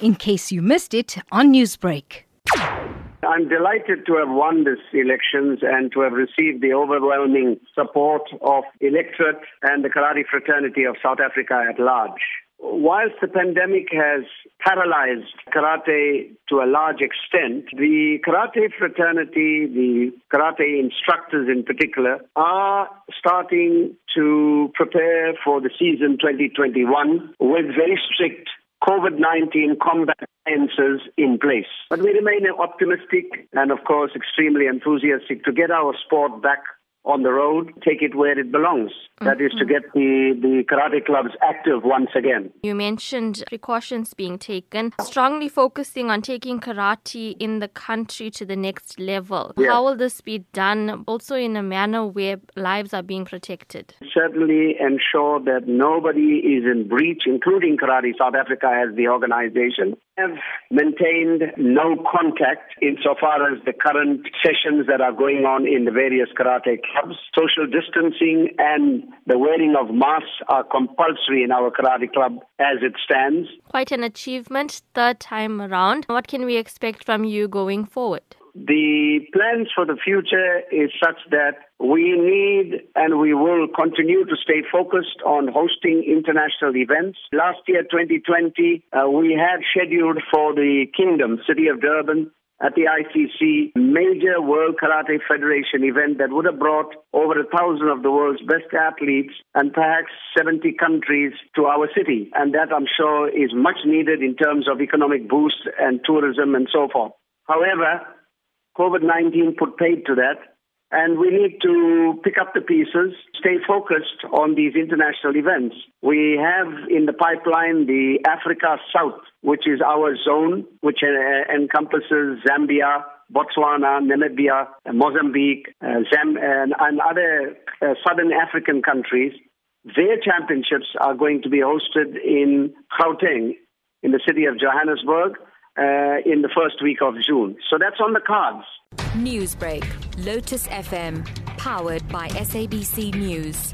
in case you missed it on Newsbreak. I'm delighted to have won this elections and to have received the overwhelming support of electorate and the karate fraternity of South Africa at large. Whilst the pandemic has paralyzed karate to a large extent, the karate fraternity, the karate instructors in particular, are starting to prepare for the season 2021 with very strict COVID 19 combat answers in place. But we remain optimistic and, of course, extremely enthusiastic to get our sport back on the road, take it where it belongs. That is to Mm-hmm. get the, the karate clubs active once again. You mentioned precautions being taken, strongly focusing on taking karate in the country to the next level. Yes. How will this be done also in a manner where lives are being protected? Certainly ensure that nobody is in breach, including Karate South Africa as the organization. Have maintained no contact insofar as the current sessions that are going on in the various karate clubs. Social distancing and the wearing of masks are compulsory in our karate club as it stands. Quite an achievement, third time around. What can we expect from you going forward? The plans for the future is such that we need and we will continue to stay focused on hosting international events. Last year, 2020, uh, we had scheduled for the Kingdom, City of Durban, at the ICC major World Karate Federation event that would have brought over a thousand of the world's best athletes and perhaps 70 countries to our city. And that I'm sure is much needed in terms of economic boost and tourism and so forth. However, COVID 19 put paid to that. And we need to pick up the pieces, stay focused on these international events. We have in the pipeline the Africa South, which is our zone, which uh, encompasses Zambia, Botswana, Namibia, uh, Mozambique, uh, and, and other uh, southern African countries. Their championships are going to be hosted in Gauteng, in the city of Johannesburg, uh, in the first week of June. So that's on the cards. Newsbreak, Lotus FM, powered by SABC News.